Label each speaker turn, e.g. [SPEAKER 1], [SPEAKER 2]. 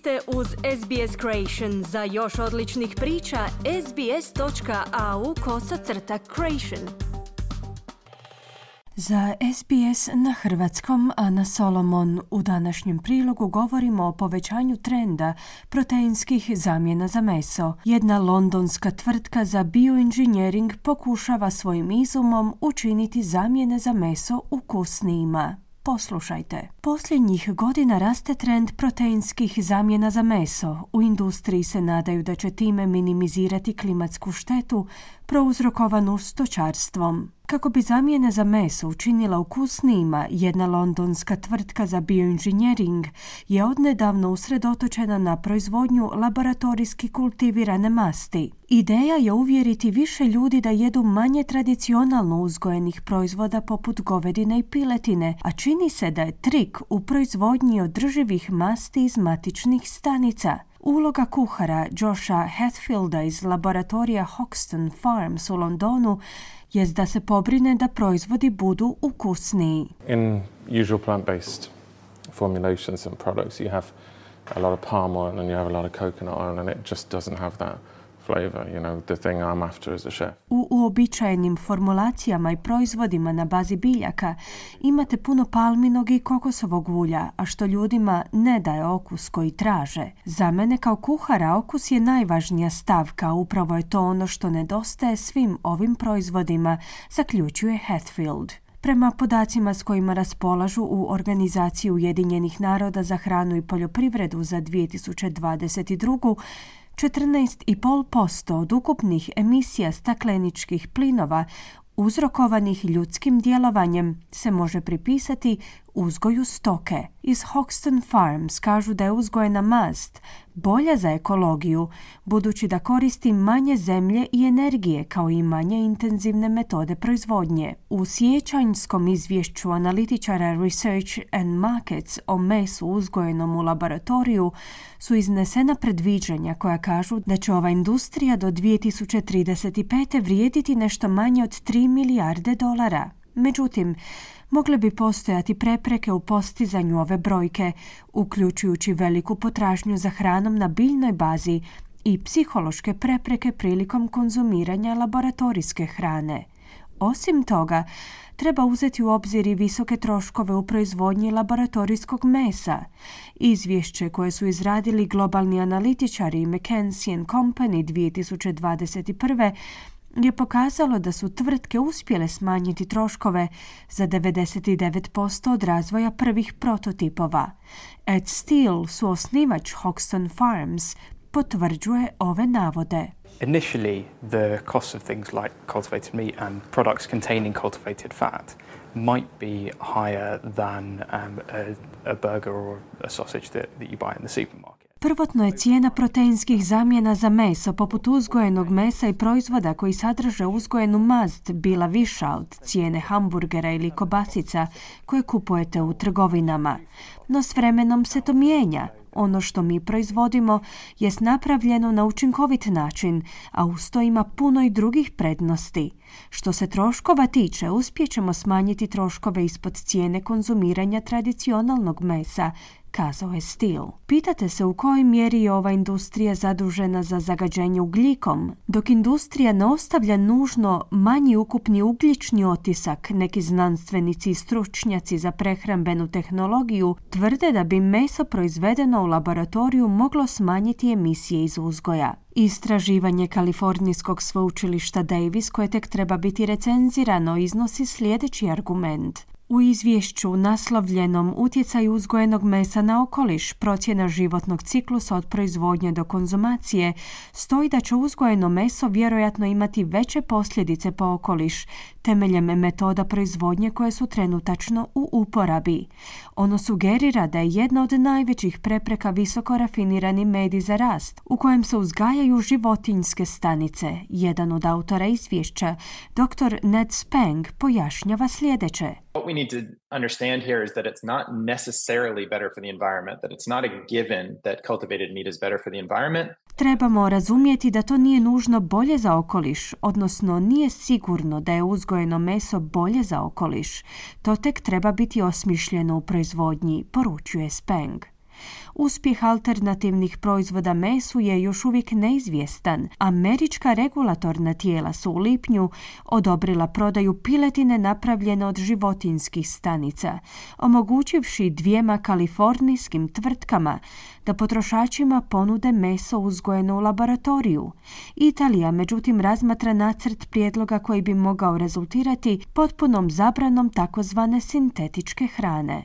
[SPEAKER 1] ste uz SBS Creation. Za još odličnih priča, sbs.au kosacrta creation. Za SBS na hrvatskom Ana Solomon u današnjem prilogu govorimo o povećanju trenda proteinskih zamjena za meso. Jedna londonska tvrtka za bioinženjering pokušava svojim izumom učiniti zamjene za meso ukusnijima. Poslušajte. Posljednjih godina raste trend proteinskih zamjena za meso. U industriji se nadaju da će time minimizirati klimatsku štetu prouzrokovanu stočarstvom. Kako bi zamjene za meso učinila ukusnijima, jedna londonska tvrtka za bioinženjering je odnedavno usredotočena na proizvodnju laboratorijski kultivirane masti. Ideja je uvjeriti više ljudi da jedu manje tradicionalno uzgojenih proizvoda poput govedine i piletine, a čini se da je trik u proizvodnji održivih masti iz matičnih stanica. Uloga kuhara Josha Hatfielda iz laboratorija Hoxton Farms u Londonu je da se pobrine da proizvodi budu ukusniji.
[SPEAKER 2] In usual plant-based formulations and products you have a lot of palm oil and you have a lot of coconut oil and it just doesn't have that flavor, you know, the thing I'm after as a chef.
[SPEAKER 1] U uobičajenim formulacijama i proizvodima na bazi biljaka imate puno palminog i kokosovog ulja, a što ljudima ne daje okus koji traže. Za mene kao kuhara okus je najvažnija stavka, upravo je to ono što nedostaje svim ovim proizvodima, zaključuje Hatfield. Prema podacima s kojima raspolažu u Organizaciji Ujedinjenih naroda za hranu i poljoprivredu za 2022. 14,5% od ukupnih emisija stakleničkih plinova uzrokovanih ljudskim djelovanjem se može pripisati uzgoju stoke. Iz Hoxton Farms kažu da je uzgojena mast bolja za ekologiju, budući da koristi manje zemlje i energije kao i manje intenzivne metode proizvodnje. U sjećanjskom izvješću analitičara Research and Markets o mesu uzgojenom u laboratoriju su iznesena predviđanja koja kažu da će ova industrija do 2035. vrijediti nešto manje od 3 milijarde dolara. Međutim, mogle bi postojati prepreke u postizanju ove brojke, uključujući veliku potražnju za hranom na biljnoj bazi i psihološke prepreke prilikom konzumiranja laboratorijske hrane. Osim toga, treba uzeti u obzir i visoke troškove u proizvodnji laboratorijskog mesa. Izvješće koje su izradili globalni analitičari McKinsey Company 2021 je pokazalo da su tvrtke uspjele smanjiti troškove za 99% od razvoja prvih prototipova. Ed Steele, su osnivač Hoxton Farms, potvrđuje ove navode.
[SPEAKER 3] Initially, the cost of things like cultivated meat and products containing cultivated fat might be higher than um, a, a burger or a sausage that, that you buy in the supermarket.
[SPEAKER 1] Prvotno je cijena proteinskih zamjena za meso, poput uzgojenog mesa i proizvoda koji sadrže uzgojenu mast, bila viša od cijene hamburgera ili kobasica koje kupujete u trgovinama. No s vremenom se to mijenja. Ono što mi proizvodimo jest napravljeno na učinkovit način, a uz to ima puno i drugih prednosti. Što se troškova tiče, uspjećemo smanjiti troškove ispod cijene konzumiranja tradicionalnog mesa, kazao je Stil. Pitate se u kojoj mjeri je ova industrija zadužena za zagađenje ugljikom, dok industrija ne ostavlja nužno manji ukupni ugljični otisak, neki znanstvenici i stručnjaci za prehrambenu tehnologiju tvrde da bi meso proizvedeno u laboratoriju moglo smanjiti emisije iz uzgoja. Istraživanje Kalifornijskog sveučilišta Davis koje tek treba biti recenzirano iznosi sljedeći argument. U izvješću naslovljenom Utjecaj uzgojenog mesa na okoliš, procjena životnog ciklusa od proizvodnje do konzumacije, stoji da će uzgojeno meso vjerojatno imati veće posljedice po okoliš, temeljem metoda proizvodnje koje su trenutačno u uporabi. Ono sugerira da je jedna od najvećih prepreka visoko rafinirani medij za rast, u kojem se uzgajaju životinjske stanice. Jedan od autora izvješća, dr. Ned Spang, pojašnjava sljedeće.
[SPEAKER 4] What we need to understand here is that it's not necessarily better for the environment, that it's not a given that cultivated meat is better for the environment.
[SPEAKER 1] Trebamo razumjeti da to nije nužno bolje za okoliš, odnosno nije sigurno da je uzgojeno meso bolje za okoliš. To tek treba biti osmišljeno u proizvodnji, poručuje Speng. Uspjeh alternativnih proizvoda mesu je još uvijek neizvjestan. Američka regulatorna tijela su u lipnju odobrila prodaju piletine napravljene od životinskih stanica, omogućivši dvijema kalifornijskim tvrtkama da potrošačima ponude meso uzgojeno u laboratoriju. Italija međutim razmatra nacrt prijedloga koji bi mogao rezultirati potpunom zabranom takozvane sintetičke hrane.